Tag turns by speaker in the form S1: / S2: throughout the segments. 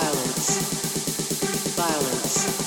S1: violence, violence.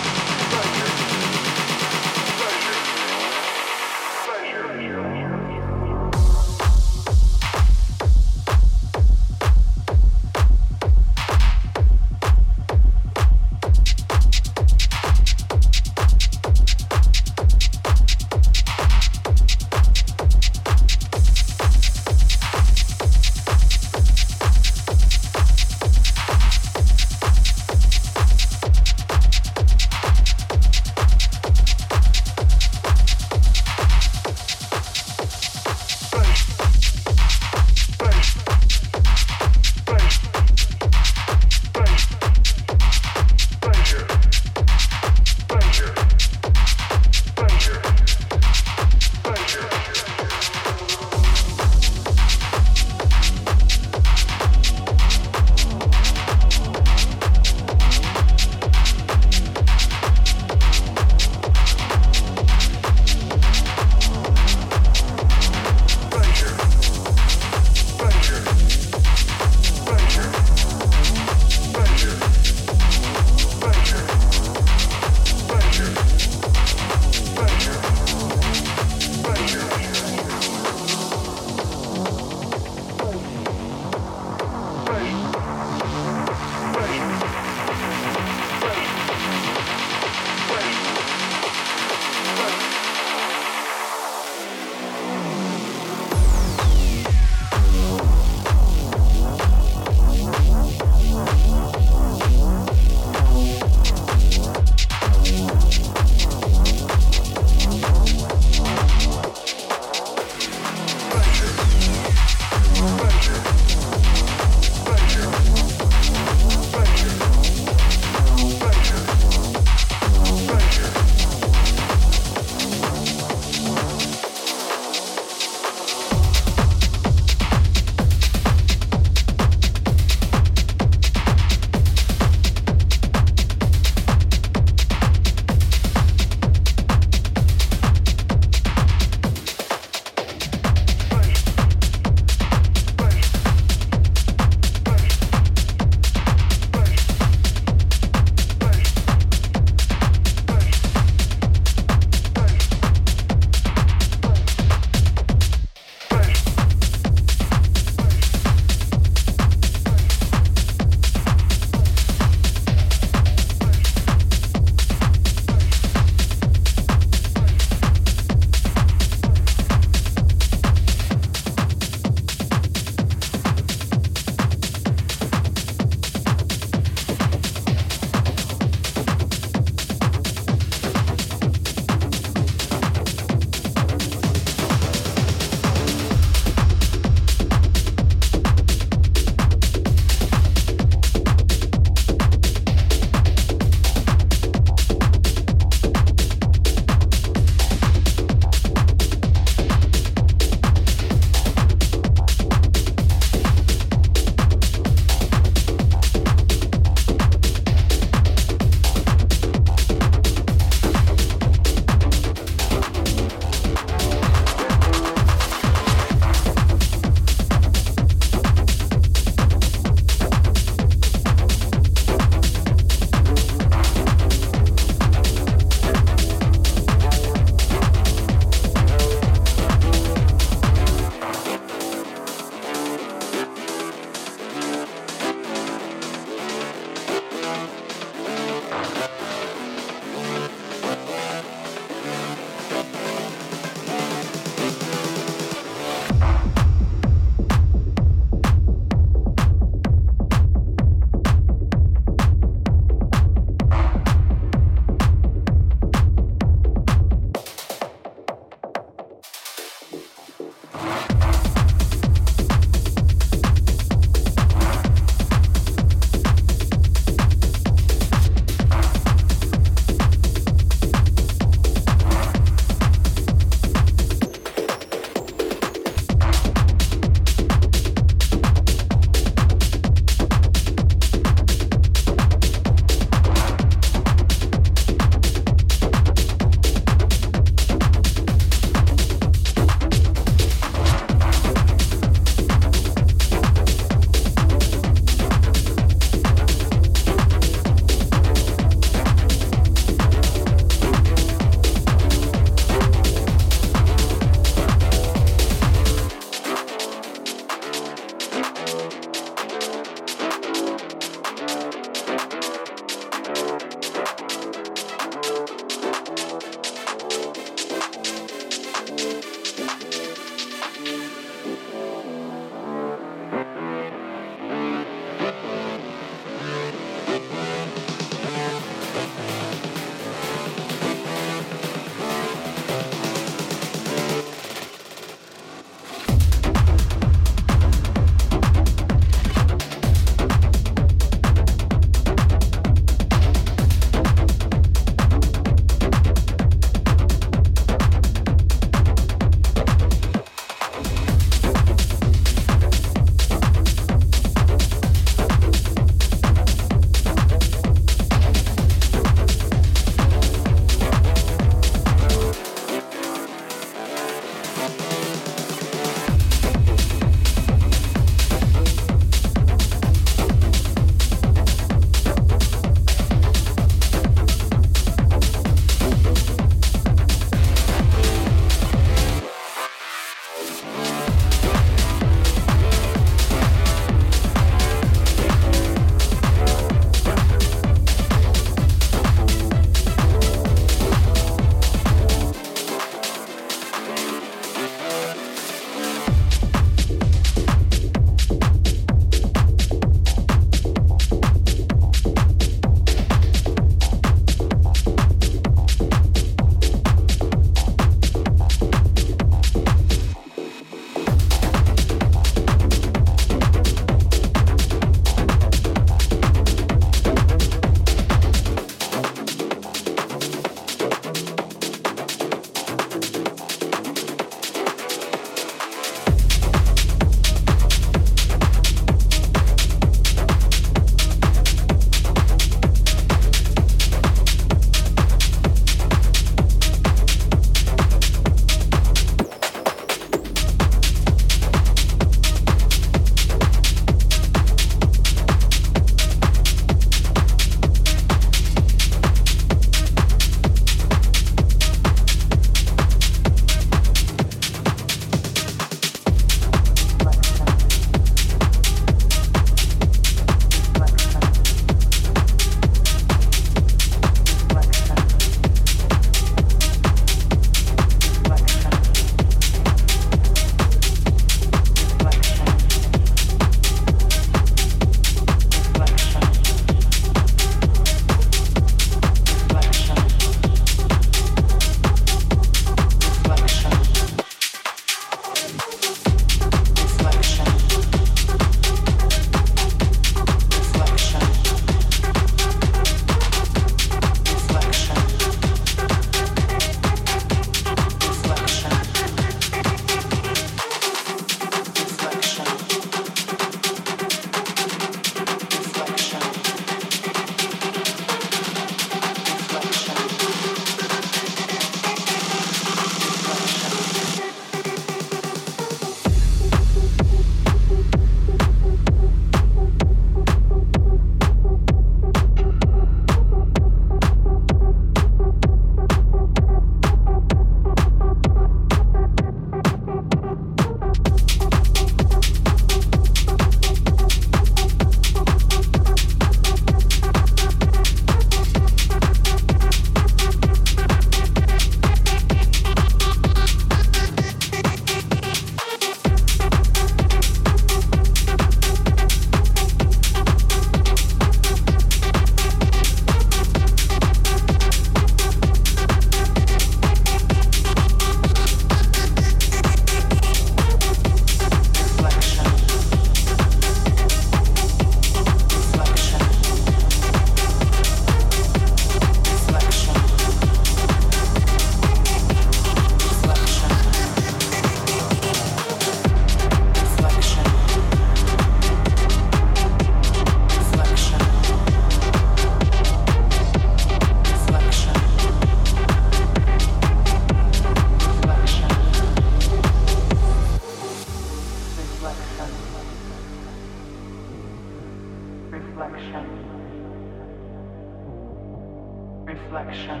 S2: reflection,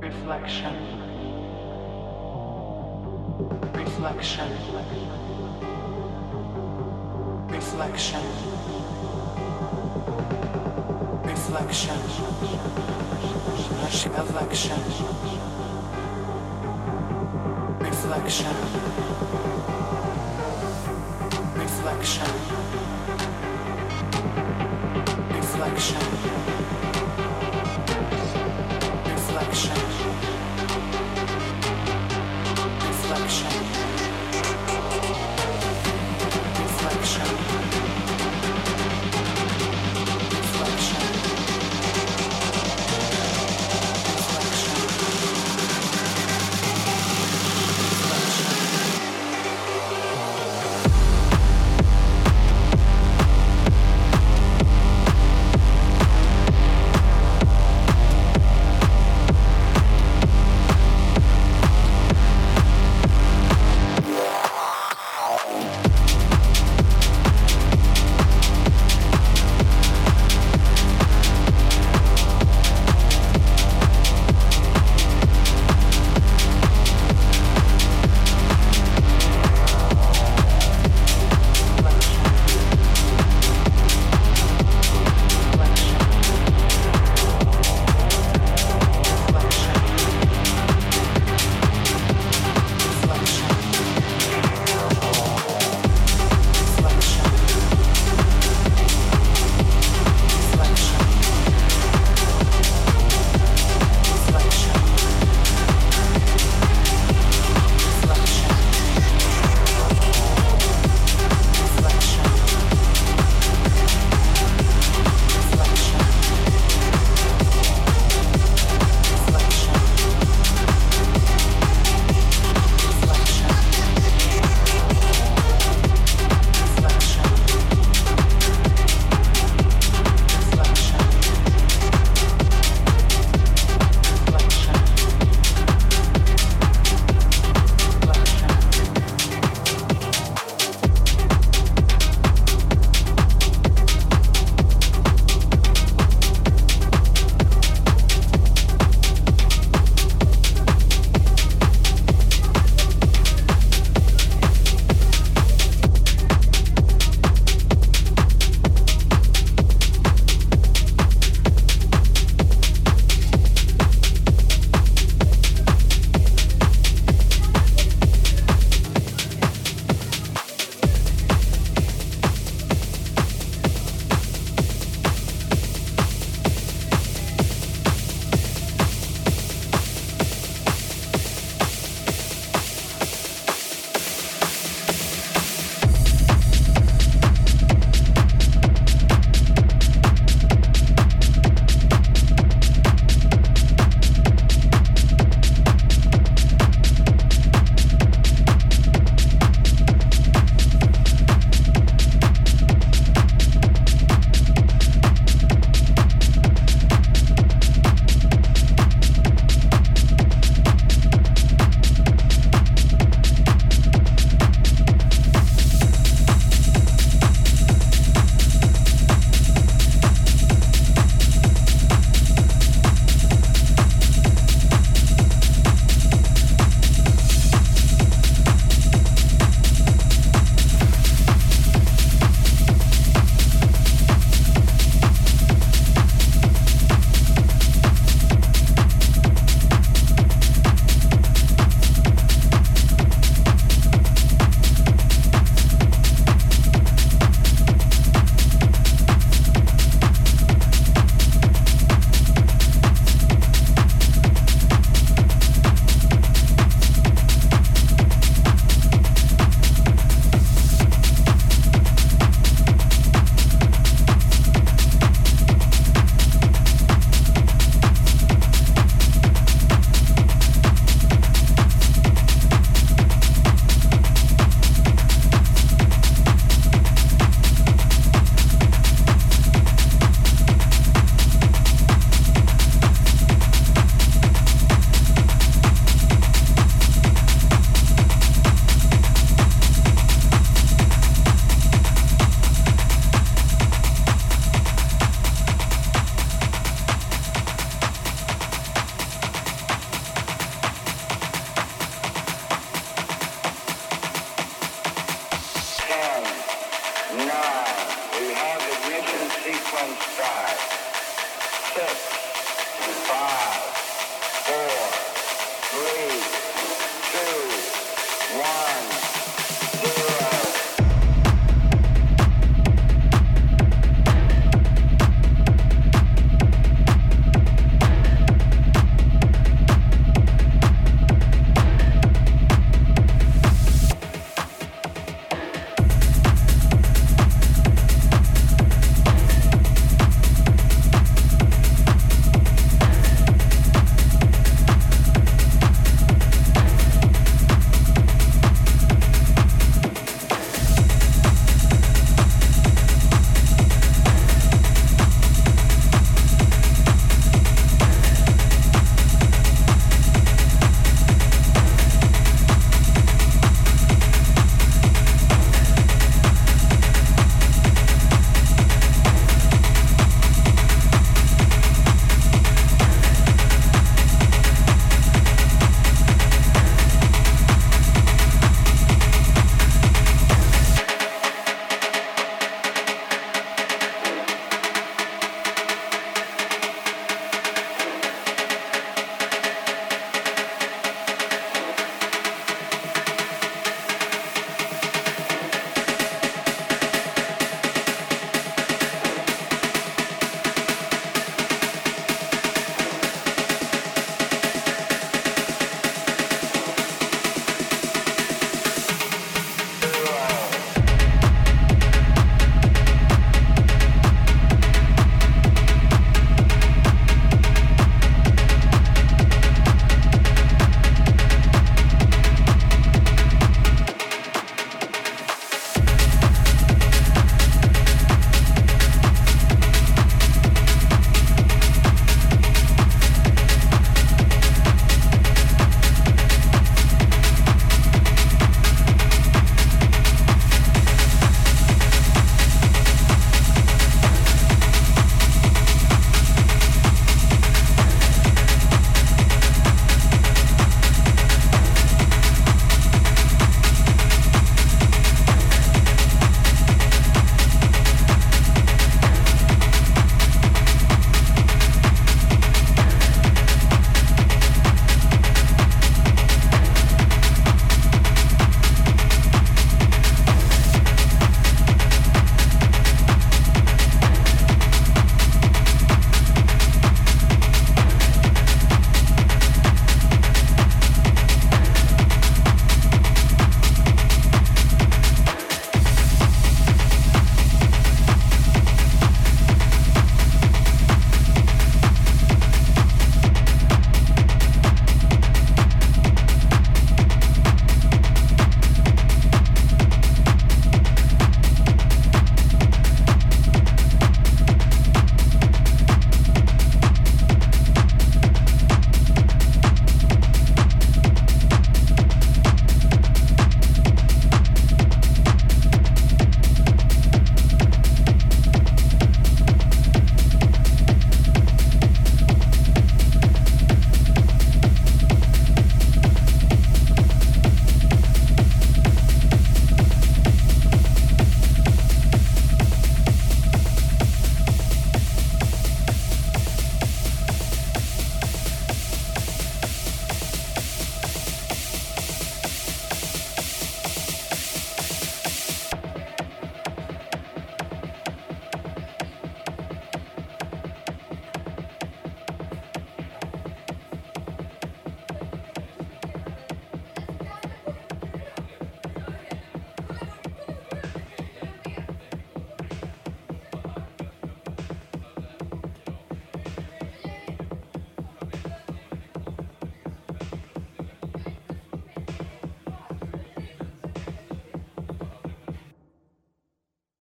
S2: reflection, reflection, reflection, reflection, reflection, reflection, reflection. 我。